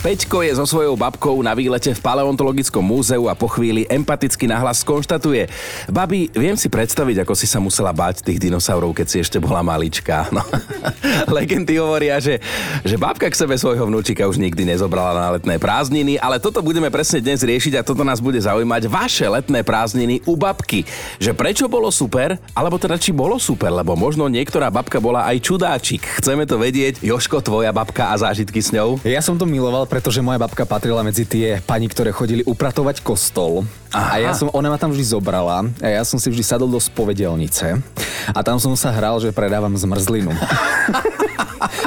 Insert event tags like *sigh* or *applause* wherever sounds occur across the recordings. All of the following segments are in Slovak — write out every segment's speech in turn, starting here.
Peťko je so svojou babkou na výlete v paleontologickom múzeu a po chvíli empaticky nahlas skonštatuje. Babi, viem si predstaviť, ako si sa musela báť tých dinosaurov, keď si ešte bola malička. *laughs* No. *laughs* Legendy hovoria, že, že babka k sebe svojho vnúčika už nikdy nezobrala na letné prázdniny, ale toto budeme presne dnes riešiť a toto nás bude zaujímať. Vaše letné prázdniny u babky. Že prečo bolo super, alebo teda či bolo super, lebo možno niektorá babka bola aj čudáčik. Chceme to vedieť. Joško, tvoja babka a zážitky s ňou? Ja som to miloval, pretože moja babka patrila medzi tie pani, ktoré chodili upratovať kostol. Aha. A ja som, ona ma tam vždy zobrala a ja som si vždy sadol do spovedelnice a tam som sa hral, že predávam zmrzlinu. *laughs*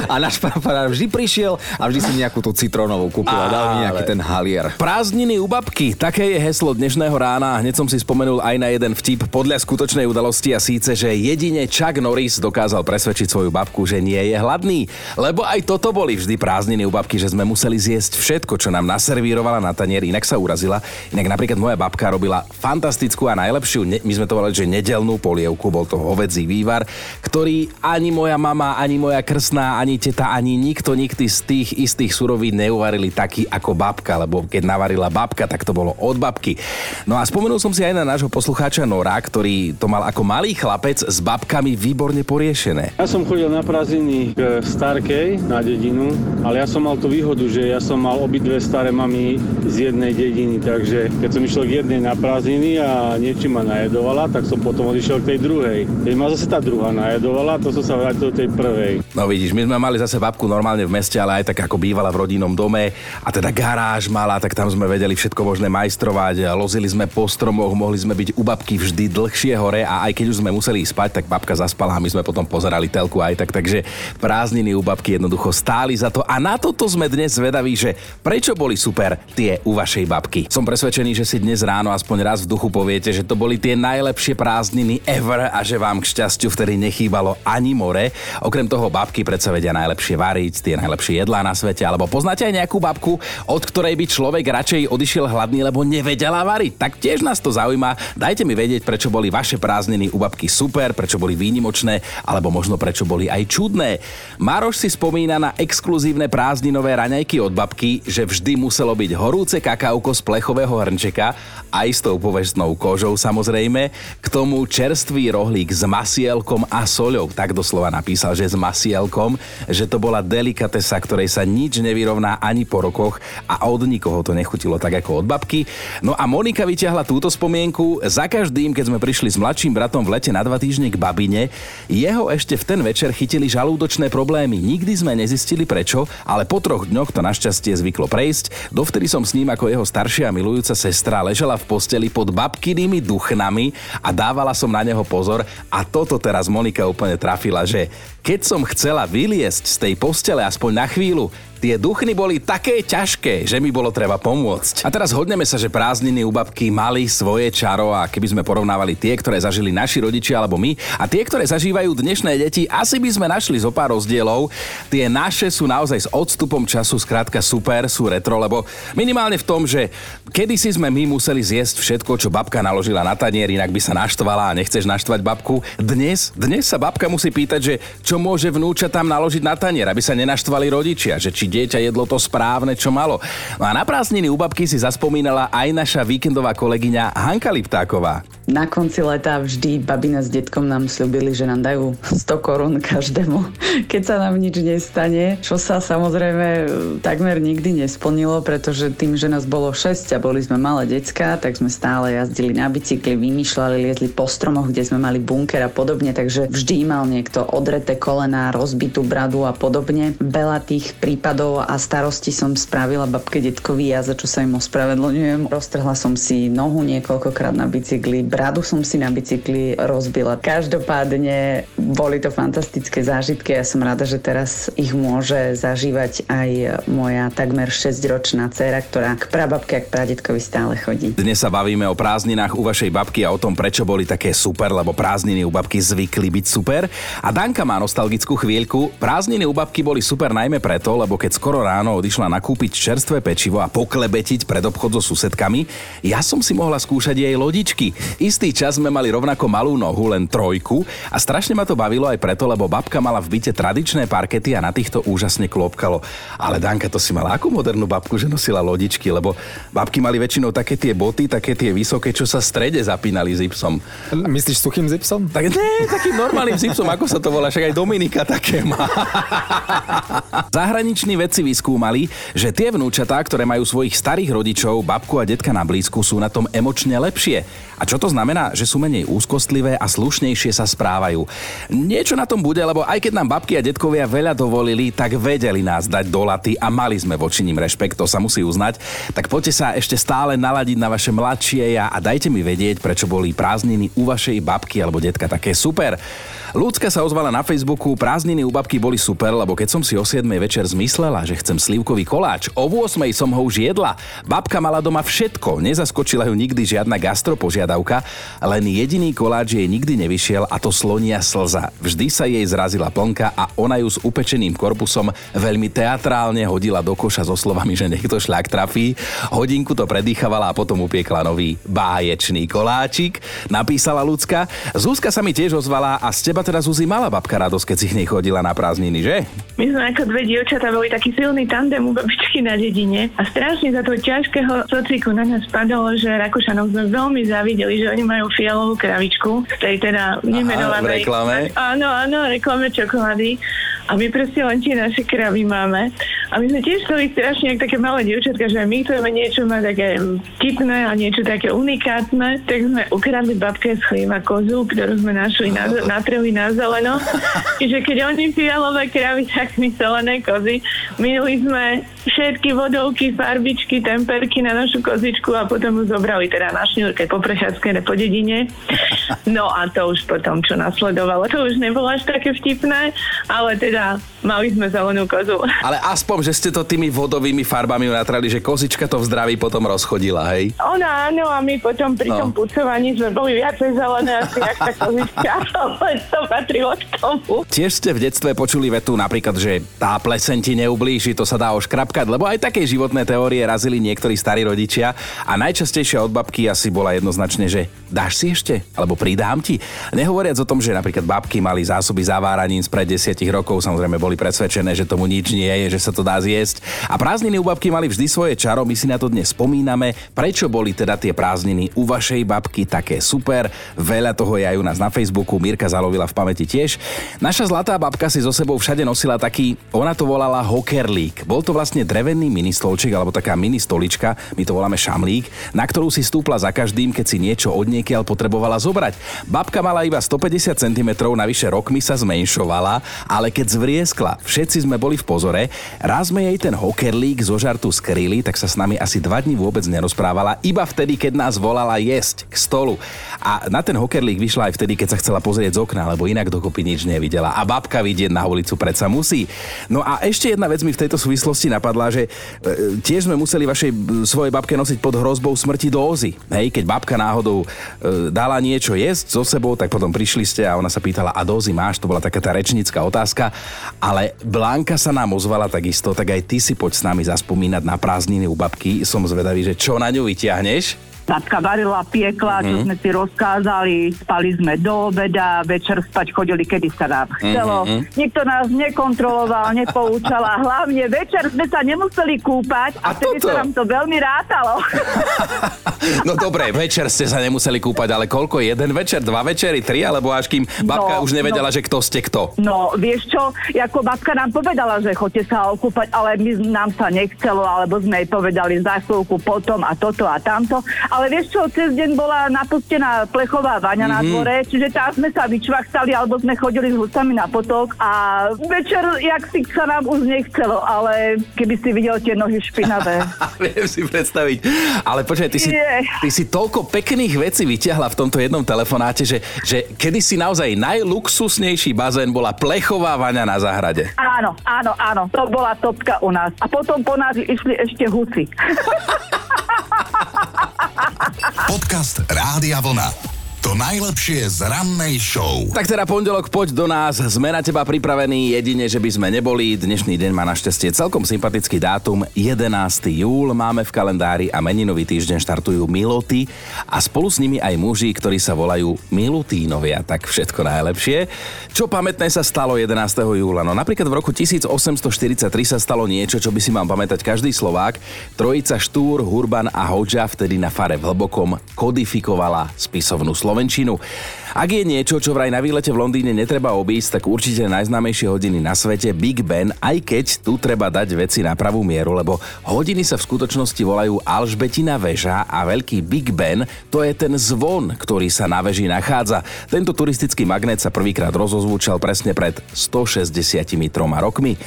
a náš farár vždy prišiel a vždy si nejakú tú citrónovú kúpil a dal mi nejaký ten halier. Prázdniny u babky, také je heslo dnešného rána. Hneď som si spomenul aj na jeden vtip podľa skutočnej udalosti a síce, že jedine Chuck Norris dokázal presvedčiť svoju babku, že nie je hladný. Lebo aj toto boli vždy prázdniny u babky, že sme museli zjesť všetko, čo nám naservírovala na tanier, inak sa urazila. Inak napríklad moja babka robila fantastickú a najlepšiu, my sme to volali, že nedelnú polievku, bol to hovedzí vývar, ktorý ani moja mama, ani moja krsná, ani teta, ani nikto nikdy z tých istých surovín neuvarili taký ako babka, lebo keď navarila babka, tak to bolo od babky. No a spomenul som si aj na nášho poslucháča Nora, ktorý to mal ako malý chlapec s babkami výborne poriešené. Ja som chodil na prázdniny k Starkej na dedinu, ale ja som mal tú výhodu, že ja som mal obidve staré mamy z jednej dediny, takže keď som išiel k jednej na prázdniny a niečím ma najedovala, tak som potom odišiel k tej druhej. Keď ma zase tá druhá najedovala, to som sa vrátil do tej prvej. No vidíš, my sme mali zase babku normálne v meste, ale aj tak ako bývala v rodinnom dome a teda garáž mala, tak tam sme vedeli všetko možné majstrovať, lozili sme po stromoch, mohli sme byť u babky vždy dlhšie hore a aj keď už sme museli spať, tak babka zaspala a my sme potom pozerali telku aj tak, takže prázdniny u babky jednoducho stáli za to a na toto sme dnes zvedaví, že prečo boli super tie u vašej babky. Som presvedčený, že si dnes ráno aspoň raz v duchu poviete, že to boli tie najlepšie prázdniny ever a že vám k šťastiu vtedy nechýbalo ani more. Okrem toho babky predsa vedia najlepšie variť, tie najlepšie jedlá na svete, alebo poznáte aj nejakú babku, od ktorej by človek radšej odišiel hladný, lebo nevedela variť. Tak tiež nás to zaujíma. Dajte mi vedieť, prečo boli vaše prázdniny u babky super, prečo boli výnimočné, alebo možno prečo boli aj čudné. Maroš si spomína na exkluzívne prázdninové raňajky od babky, že vždy muselo byť horúce kakauko z plechového hrnčeka, aj s tou povestnou kožou samozrejme, k tomu čerstvý rohlík s masielkom a soľou. Tak doslova napísal, že s masielkom, že to bola delikatesa, ktorej sa nič nevyrovná ani po rokoch a od nikoho to nechutilo tak ako od babky. No a Monika vyťahla túto spomienku. Za každým, keď sme prišli s mladším bratom v lete na dva týždne k babine, jeho ešte v ten večer chytili žalúdočné problémy. Nikdy sme nezistili prečo, ale po troch dňoch to našťastie zvyklo prejsť. Dovtedy som s ním ako jeho staršia milujúca sestra ležela v posteli pod babkynými duchnami a dávala som na neho pozor a toto teraz Monika úplne trafila, že keď som chcela vyliesť z tej postele aspoň na chvíľu, tie duchny boli také ťažké, že mi bolo treba pomôcť. A teraz hodneme sa, že prázdniny u babky mali svoje čaro a keby sme porovnávali tie, ktoré zažili naši rodičia alebo my a tie, ktoré zažívajú dnešné deti, asi by sme našli zo pár rozdielov. Tie naše sú naozaj s odstupom času skrátka super, sú retro, lebo minimálne v tom, že kedysi sme my museli zjesť všetko, čo babka naložila na tanier, inak by sa naštvala a nechceš naštvať babku. Dnes, dnes sa babka musí pýtať, že čo môže vnúča tam naložiť na tanier, aby sa nenaštvali rodičia, že či dieťa jedlo to správne, čo malo. No a na prázdniny u babky si zaspomínala aj naša víkendová kolegyňa Hanka Liptáková. Na konci leta vždy babina s detkom nám slúbili, že nám dajú 100 korún každému, *laughs* keď sa nám nič nestane, čo sa samozrejme takmer nikdy nesplnilo, pretože tým, že nás bolo 6 a boli sme malé decka, tak sme stále jazdili na bicykli, vymýšľali, liezli po stromoch, kde sme mali bunker a podobne, takže vždy mal niekto odreté kolená, rozbitú bradu a podobne. Veľa tých prípadov a starosti som spravila babke detkovi ja, za čo sa im ospravedlňujem. Roztrhla som si nohu niekoľkokrát na bicykli, bradu som si na bicykli rozbila. Každopádne boli to fantastické zážitky a ja som rada, že teraz ich môže zažívať aj moja takmer 6-ročná dcera, ktorá k prababke a k pradetkovi stále chodí. Dnes sa bavíme o prázdninách u vašej babky a o tom, prečo boli také super, lebo prázdniny u babky zvykli byť super. A Danka má nostalgickú chvíľku. Prázdniny u babky boli super najmä preto, lebo keď skoro ráno odišla nakúpiť čerstvé pečivo a poklebetiť pred obchod so susedkami, ja som si mohla skúšať jej lodičky. Istý čas sme mali rovnako malú nohu, len trojku a strašne ma to bavilo aj preto, lebo babka mala v byte tradičné parkety a na týchto úžasne klopkalo. Ale Danka, to si mala akú modernú babku, že nosila lodičky, lebo babky mali väčšinou také tie boty, také tie vysoké, čo sa strede zapínali zipsom. Myslíš suchým zipsom? Tak nie, takým normálnym zipsom, ako sa to volá, však aj Dominika také má. Zahraniční vedci vyskúmali, že tie vnúčatá, ktoré majú svojich starých rodičov, babku a detka na blízku, sú na tom emočne lepšie. A čo to znamená? Že sú menej úzkostlivé a slušnejšie sa správajú. Niečo na tom bude, lebo aj keď nám babky a detkovia veľa dovolili, tak vedeli nás dať do laty a mali sme voči ním rešpekt, to sa musí uznať. Tak poďte sa ešte stále naladiť na vaše mladšie ja a dajte mi vedieť, prečo boli prázdniny u vašej babky alebo detka také super. Ľudská sa ozvala na Facebooku, prázdniny u babky boli super, lebo keď som si o 7 večer zmyslela, že chcem slívkový koláč, o 8 som ho už jedla. Babka mala doma všetko, nezaskočila ju nikdy žiadna gastropožiadavka, len jediný koláč jej nikdy nevyšiel a to slonia slza. Vždy sa jej zrazila plnka a ona ju s upečeným korpusom veľmi teatrálne hodila do koša so slovami, že nech to šľak trafí. Hodinku to predýchavala a potom upiekla nový báječný koláčik. Napísala ľudská. Zúska sa mi tiež ozvala a z teba teda Zuzi mala babka radosť, keď si k nej chodila na prázdniny, že? My sme ako dve dievčatá boli taký silný tandem u babičky na dedine a strašne za toho ťažkého sociku na nás padalo, že Rakúšanov sme veľmi zavideli, že oni majú fialovú kravičku z tej teda nemenovanej. v reklame? Áno, áno, reklame čokolády. A my proste len tie naše kravy máme. A my sme tiež chceli strašne ako také malé dievčatka, že my chceme niečo mať také vtipné a niečo také unikátne. Tak sme ukradli babke z chlieva kozu, ktorú sme našli na, na trhu na zeleno. *laughs* Čiže keď oni fialové kravy, tak my zelené kozy. Minuli sme všetky vodovky, farbičky, temperky na našu kozičku a potom ju zobrali teda na šňúrke po prešackej po dedine. No a to už potom, čo nasledovalo, to už nebolo až také vtipné, ale teda mali sme zelenú kozu. Ale aspoň, že ste to tými vodovými farbami natrali, že kozička to v zdraví potom rozchodila, hej? Ona áno a my potom pri No. tom pucovaní sme boli viacej zelené asi jak tá kozička, *laughs* ale to patrilo k tomu. Tiež ste v detstve počuli vetu napríklad, že tá pleseň ti neublíži, to sa dá oškrapkať, lebo aj také životné teórie razili niektorí starí rodičia a najčastejšia od babky asi bola jednoznačne, že dáš si ešte? Alebo pridám ti? Nehovoriac o tom, že napríklad babky mali zásoby zaváranín spred desiatich rokov, samozrejme boli presvedčené, že tomu nič nie je, že sa to dá zjesť. A prázdniny u babky mali vždy svoje čaro, my si na to dnes spomíname. Prečo boli teda tie prázdniny u vašej babky také super? Veľa toho je aj u nás na Facebooku, Mirka zalovila v pamäti tiež. Naša zlatá babka si so sebou všade nosila taký, ona to volala hokerlík. Bol to vlastne drevený mini stolček alebo taká mini stolička, my to voláme šamlík, na ktorú si stúpla za každým, keď si niečo od niekiaľ potrebovala zobrať. Babka mala iba 150 cm, navyše rokmi sa zmenšovala, ale keď zvrieskla, všetci sme boli v pozore, raz sme jej ten hokerlík zo žartu skryli, tak sa s nami asi dva dní vôbec nerozprávala, iba vtedy, keď nás volala jesť k stolu. A na ten hokerlík vyšla aj vtedy, keď sa chcela pozrieť z okna, lebo inak dokopy nič nevidela. A babka vidieť na ulicu predsa musí. No a ešte jedna vec mi v tejto súvislosti napadla, že e, tiež sme museli vašej e, svojej babke nosiť pod hrozbou smrti do ozy. Hej, keď babka náhodou dala niečo jesť so sebou, tak potom prišli ste a ona sa pýtala, a dozy máš? To bola taká tá rečnícka otázka. Ale Blanka sa nám ozvala takisto, tak aj ty si poď s nami zaspomínať na prázdniny u babky. Som zvedavý, že čo na ňu vyťahneš? Tatka varila, piekla, čo sme si rozkázali, spali sme do obeda, večer spať chodili, kedy sa nám chcelo. Nikto nás nekontroloval, nepoučal a *laughs* hlavne večer sme sa nemuseli kúpať A a, vtedy toto? sa nám to veľmi rátalo. *laughs* No dobre, večer ste sa nemuseli kúpať, ale koľko? Jeden večer, dva večery, tri? Alebo až kým babka No, už nevedela, no. že kto ste kto? No, vieš čo, ako babka nám povedala, že chodte sa okúpať, ale my nám sa nechcelo, alebo sme jej povedali za chvíľku potom a toto a tamto. Ale vieš čo, cez deň bola napustená plechová vaňa na dvore, čiže tam sme sa vyčvachtali, alebo sme chodili s husami na potok a večer, jak si sa nám už nechcelo, ale keby si videl tie nohy špinavé. *laughs* Viem si predstaviť. Ale počkaj, ty si, ty si toľko pekných vecí vyťahla v tomto jednom telefonáte, že, že kedy si naozaj najluxusnejší bazén bola plechová vaňa na záhrade. Áno, áno, áno, to bola topka u nás. A potom po nás išli ešte husy. *laughs* Podcast Rádia Vlna. To najlepšie z rannej show. Tak teda pondelok, poď do nás, sme na teba pripravení, jedine, že by sme neboli. Dnešný deň má našťastie celkom sympatický dátum, 11. júl máme v kalendári a meninový týždeň štartujú Miloty a spolu s nimi aj muži, ktorí sa volajú Milutínovia, tak všetko najlepšie. Čo pamätné sa stalo 11. júla? No napríklad v roku 1843 sa stalo niečo, čo by si mal pamätať každý Slovák. Trojica Štúr, Hurban a Hoďa vtedy na fare v Hlbokom kodifikovala spisovnú Slovensko Slovenčinu. Ak je niečo, čo vraj na výlete v Londýne netreba obísť, tak určite najznámejšie hodiny na svete Big Ben, aj keď tu treba dať veci na pravú mieru, lebo hodiny sa v skutočnosti volajú Alžbetina väža a veľký Big Ben to je ten zvon, ktorý sa na veži nachádza. Tento turistický magnet sa prvýkrát rozozvúčal presne pred 163 rokmi.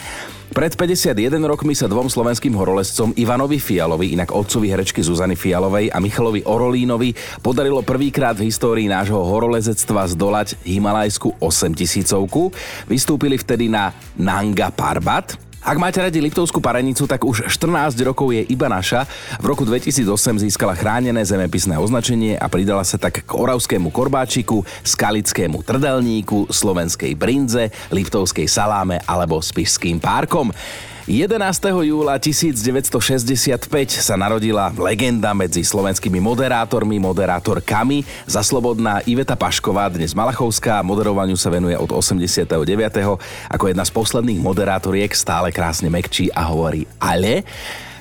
Pred 51 rokmi sa dvom slovenským horolezcom Ivanovi Fialovi, inak otcovi herečky Zuzany Fialovej a Michalovi Orolínovi podarilo prvýkrát v histórii nášho horolezectva zdolať Himalajskú 8000 Vystúpili vtedy na Nanga Parbat, ak máte radi Liptovskú parenicu, tak už 14 rokov je iba naša. V roku 2008 získala chránené zemepisné označenie a pridala sa tak k oravskému korbáčiku, skalickému trdelníku, slovenskej brinze, liptovskej saláme alebo spišským párkom. 11. júla 1965 sa narodila legenda medzi slovenskými moderátormi, moderátorkami. Za slobodná Iveta Pašková, dnes Malachovská, moderovaniu sa venuje od 89. Ako jedna z posledných moderátoriek stále krásne mekčí a hovorí ale.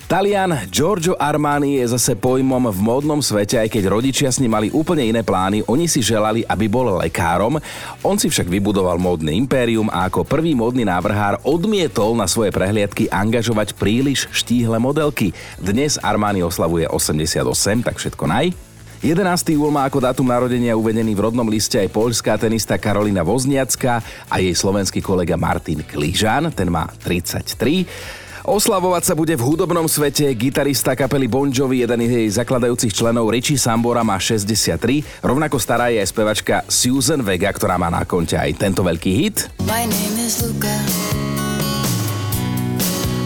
Talian Giorgio Armani je zase pojmom v módnom svete, aj keď rodičia s ním mali úplne iné plány. Oni si želali, aby bol lekárom. On si však vybudoval módne impérium a ako prvý módny návrhár odmietol na svoje prehliadky angažovať príliš štíhle modelky. Dnes Armani oslavuje 88, tak všetko naj. 11. júl má ako dátum narodenia uvedený v rodnom liste aj poľská tenista Karolina Vozniacka a jej slovenský kolega Martin Kližan, ten má 33. Oslavovať sa bude v hudobnom svete gitarista kapely Bon Jovi, jeden z jej zakladajúcich členov Richie Sambora má 63, rovnako stará je aj spevačka Susan Vega, ktorá má na konte aj tento veľký hit. My name is Luca.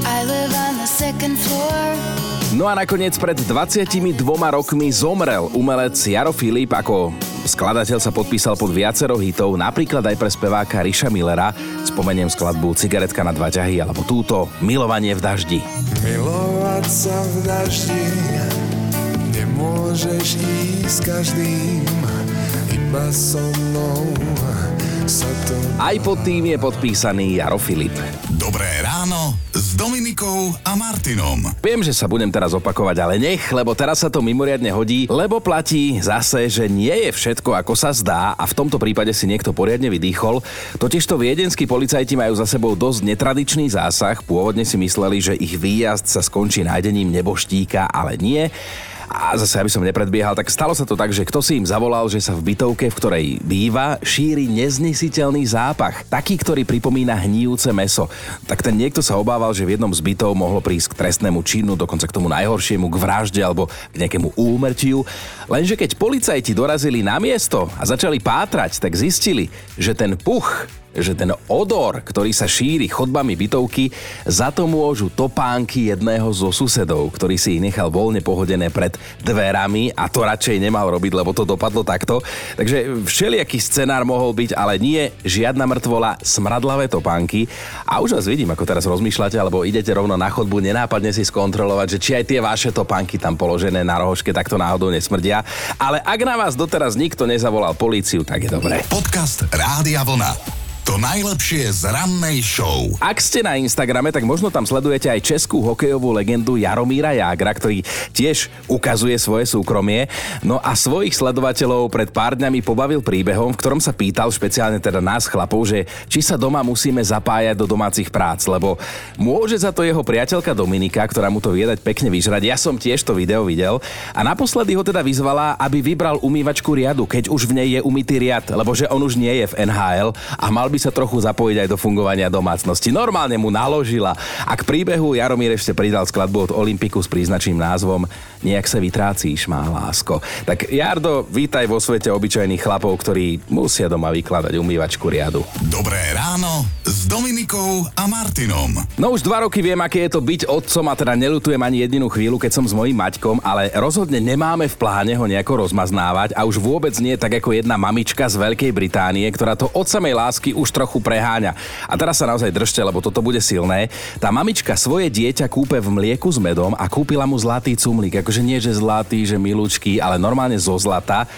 I live on the second floor. No a nakoniec pred 22 rokmi zomrel umelec Jaro Filip ako Skladateľ sa podpísal pod viacero hitov, napríklad aj pre speváka Riša Millera. Spomeniem skladbu Cigaretka na dva ťahy alebo túto Milovanie v daždi. Milovať sa v daždi Nemôžeš ísť každým Iba so mnou sa to... Aj pod tým je podpísaný Jaro Filip. Dobré ráno s Dominikou a Martinom. Viem, že sa budem teraz opakovať, ale nech, lebo teraz sa to mimoriadne hodí, lebo platí zase, že nie je všetko ako sa zdá a v tomto prípade si niekto poriadne vydýchol. Totižto viedenskí policajti majú za sebou dosť netradičný zásah. Pôvodne si mysleli, že ich výjazd sa skončí nájdením neboštíka, ale nie. A zase, aby som nepredbiehal, tak stalo sa to tak, že kto si im zavolal, že sa v bytovke, v ktorej býva, šíri neznesiteľný zápach. Taký, ktorý pripomína hníjúce meso. Tak ten niekto sa obával, že v jednom z bytov mohlo prísť k trestnému činu, dokonca k tomu najhoršiemu, k vražde alebo k nejakému úmrtiu. Lenže keď policajti dorazili na miesto a začali pátrať, tak zistili, že ten puch že ten odor, ktorý sa šíri chodbami bytovky, za to môžu topánky jedného zo susedov, ktorý si ich nechal voľne pohodené pred dverami a to radšej nemal robiť, lebo to dopadlo takto. Takže všelijaký scenár mohol byť, ale nie žiadna mŕtvola, smradlavé topánky. A už vás vidím, ako teraz rozmýšľate, alebo idete rovno na chodbu nenápadne si skontrolovať, že či aj tie vaše topánky tam položené na rohoške takto náhodou nesmrdia. Ale ak na vás doteraz nikto nezavolal políciu, tak je dobré. Podcast Rádia Vlna. To najlepšie z rannej show. Ak ste na Instagrame, tak možno tam sledujete aj českú hokejovú legendu Jaromíra Jágra, ktorý tiež ukazuje svoje súkromie. No a svojich sledovateľov pred pár dňami pobavil príbehom, v ktorom sa pýtal špeciálne teda nás chlapov, že či sa doma musíme zapájať do domácich prác, lebo môže za to jeho priateľka Dominika, ktorá mu to vie pekne vyžrať. Ja som tiež to video videl a naposledy ho teda vyzvala, aby vybral umývačku riadu, keď už v nej je umytý riad, lebo že on už nie je v NHL a mal by sa trochu zapojiť aj do fungovania domácnosti. Normálne mu naložila. A k príbehu Jaromír ešte pridal skladbu od Olympiku s príznačným názvom Nejak sa vytrácíš, má lásko. Tak Jardo, vítaj vo svete obyčajných chlapov, ktorí musia doma vykladať umývačku riadu. Dobré ráno s Dominikou a Martinom. No už dva roky viem, aké je to byť otcom a teda nelutujem ani jedinú chvíľu, keď som s mojím Maťkom, ale rozhodne nemáme v pláne ho nejako rozmaznávať a už vôbec nie tak ako jedna mamička z Veľkej Británie, ktorá to od samej lásky už trochu preháňa. A teraz sa naozaj držte, lebo toto bude silné. Tá mamička svoje dieťa kúpe v mlieku s medom a kúpila mu zlatý cumlík. Akože nie, že zlatý, že milúčky, ale normálne zo zlata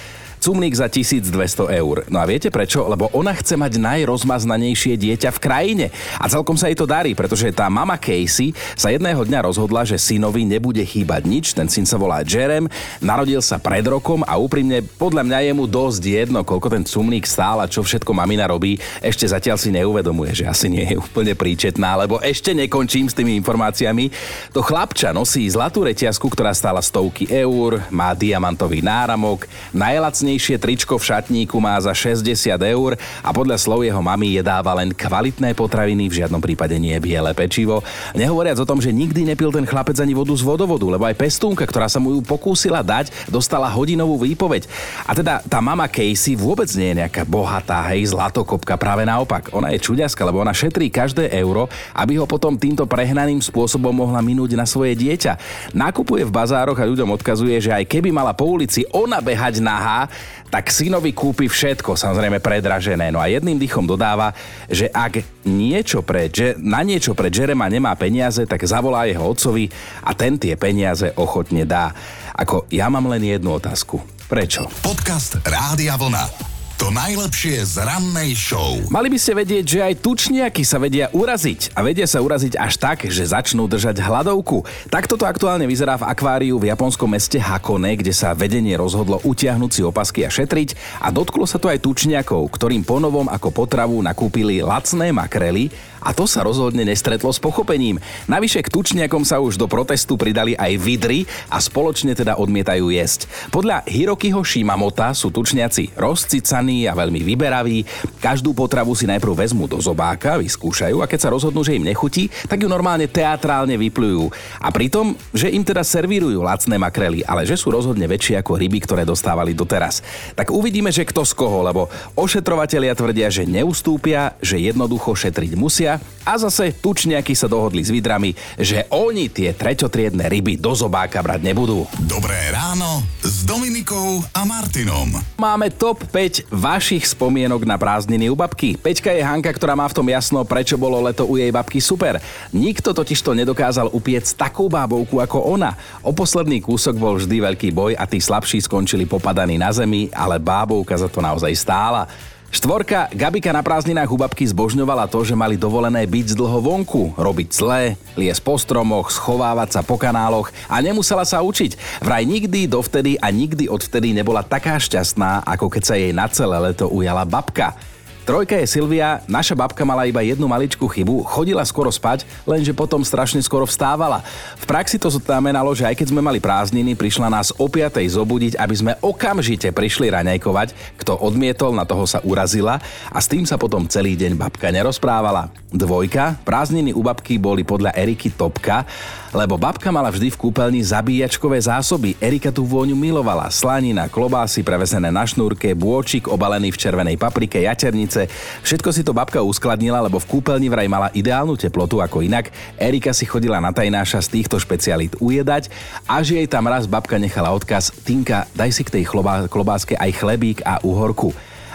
Cumník za 1200 eur. No a viete prečo? Lebo ona chce mať najrozmaznanejšie dieťa v krajine. A celkom sa jej to darí, pretože tá mama Casey sa jedného dňa rozhodla, že synovi nebude chýbať nič. Ten syn sa volá Jerem, narodil sa pred rokom a úprimne podľa mňa je mu dosť jedno, koľko ten cumník stál a čo všetko mamina robí. Ešte zatiaľ si neuvedomuje, že asi nie je úplne príčetná, lebo ešte nekončím s tými informáciami. To chlapča nosí zlatú reťazku, ktorá stála stovky eur, má diamantový náramok, najlacnejší najlacnejšie tričko v šatníku má za 60 eur a podľa slov jeho mamy jedáva len kvalitné potraviny, v žiadnom prípade nie biele pečivo. Nehovoriac o tom, že nikdy nepil ten chlapec ani vodu z vodovodu, lebo aj pestúnka, ktorá sa mu ju pokúsila dať, dostala hodinovú výpoveď. A teda tá mama Casey vôbec nie je nejaká bohatá, hej, zlatokopka, práve naopak. Ona je čuďaska, lebo ona šetrí každé euro, aby ho potom týmto prehnaným spôsobom mohla minúť na svoje dieťa. Nakupuje v bazároch a ľuďom odkazuje, že aj keby mala po ulici ona behať nahá, tak synovi kúpi všetko, samozrejme predražené. No a jedným dýchom dodáva, že ak niečo pre, na niečo pre Jerema nemá peniaze, tak zavolá jeho otcovi a ten tie peniaze ochotne dá. Ako ja mám len jednu otázku. Prečo? Podcast Rádia Vlna. To najlepšie z rannej show. Mali by ste vedieť, že aj tučniaky sa vedia uraziť. A vedia sa uraziť až tak, že začnú držať hladovku. Takto to aktuálne vyzerá v akváriu v japonskom meste Hakone, kde sa vedenie rozhodlo utiahnuť si opasky a šetriť. A dotklo sa to aj tučniakov, ktorým ponovom ako potravu nakúpili lacné makrely a to sa rozhodne nestretlo s pochopením. Navyše k tučniakom sa už do protestu pridali aj vidry a spoločne teda odmietajú jesť. Podľa Hirokiho Shimamota sú tučniaci rozcicaní a veľmi vyberaví. Každú potravu si najprv vezmú do zobáka, vyskúšajú a keď sa rozhodnú, že im nechutí, tak ju normálne teatrálne vyplujú. A pritom, že im teda servírujú lacné makrely, ale že sú rozhodne väčšie ako ryby, ktoré dostávali doteraz. Tak uvidíme, že kto z koho, lebo ošetrovatelia tvrdia, že neustúpia, že jednoducho šetriť musia a zase tučniaky sa dohodli s vidrami, že oni tie treťotriedne ryby do zobáka brať nebudú. Dobré ráno s Dominikou a Martinom. Máme top 5 vašich spomienok na prázdniny u babky. Peťka je Hanka, ktorá má v tom jasno, prečo bolo leto u jej babky super. Nikto totiž to nedokázal upiec takú bábovku ako ona. O posledný kúsok bol vždy veľký boj a tí slabší skončili popadaní na zemi, ale bábovka za to naozaj stála. Štvorka Gabika na prázdninách u babky zbožňovala to, že mali dovolené byť dlho vonku, robiť zlé, liesť po stromoch, schovávať sa po kanáloch a nemusela sa učiť. Vraj nikdy dovtedy a nikdy odvtedy nebola taká šťastná, ako keď sa jej na celé leto ujala babka. Trojka je Silvia, naša babka mala iba jednu maličkú chybu, chodila skoro spať, lenže potom strašne skoro vstávala. V praxi to znamenalo, že aj keď sme mali prázdniny, prišla nás o 5. zobudiť, aby sme okamžite prišli raňajkovať. Kto odmietol, na toho sa urazila a s tým sa potom celý deň babka nerozprávala. Dvojka, prázdniny u babky boli podľa Eriky topka, lebo babka mala vždy v kúpeľni zabíjačkové zásoby. Erika tú vôňu milovala. Slanina, klobásy prevesené na šnúrke, bôčik obalený v červenej paprike, jaternice pivnice. Všetko si to babka uskladnila, lebo v kúpeľni vraj mala ideálnu teplotu ako inak. Erika si chodila na tajnáša z týchto špecialít ujedať, až jej tam raz babka nechala odkaz Tinka, daj si k tej chlobá, klobáske aj chlebík a uhorku.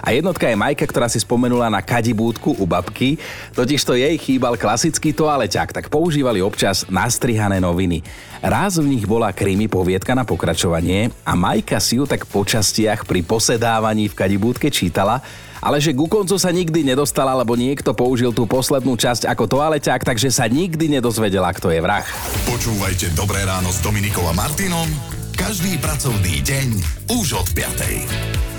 A jednotka je Majka, ktorá si spomenula na kadibúdku u babky, totiž to jej chýbal klasický toaleťák, tak používali občas nastrihané noviny. Raz v nich bola krimi poviedka na pokračovanie a Majka si ju tak po častiach pri posedávaní v kadibúdke čítala, ale že ku koncu sa nikdy nedostala, lebo niekto použil tú poslednú časť ako toaleťák, takže sa nikdy nedozvedela, kto je vrah. Počúvajte Dobré ráno s Dominikom a Martinom každý pracovný deň už od 5.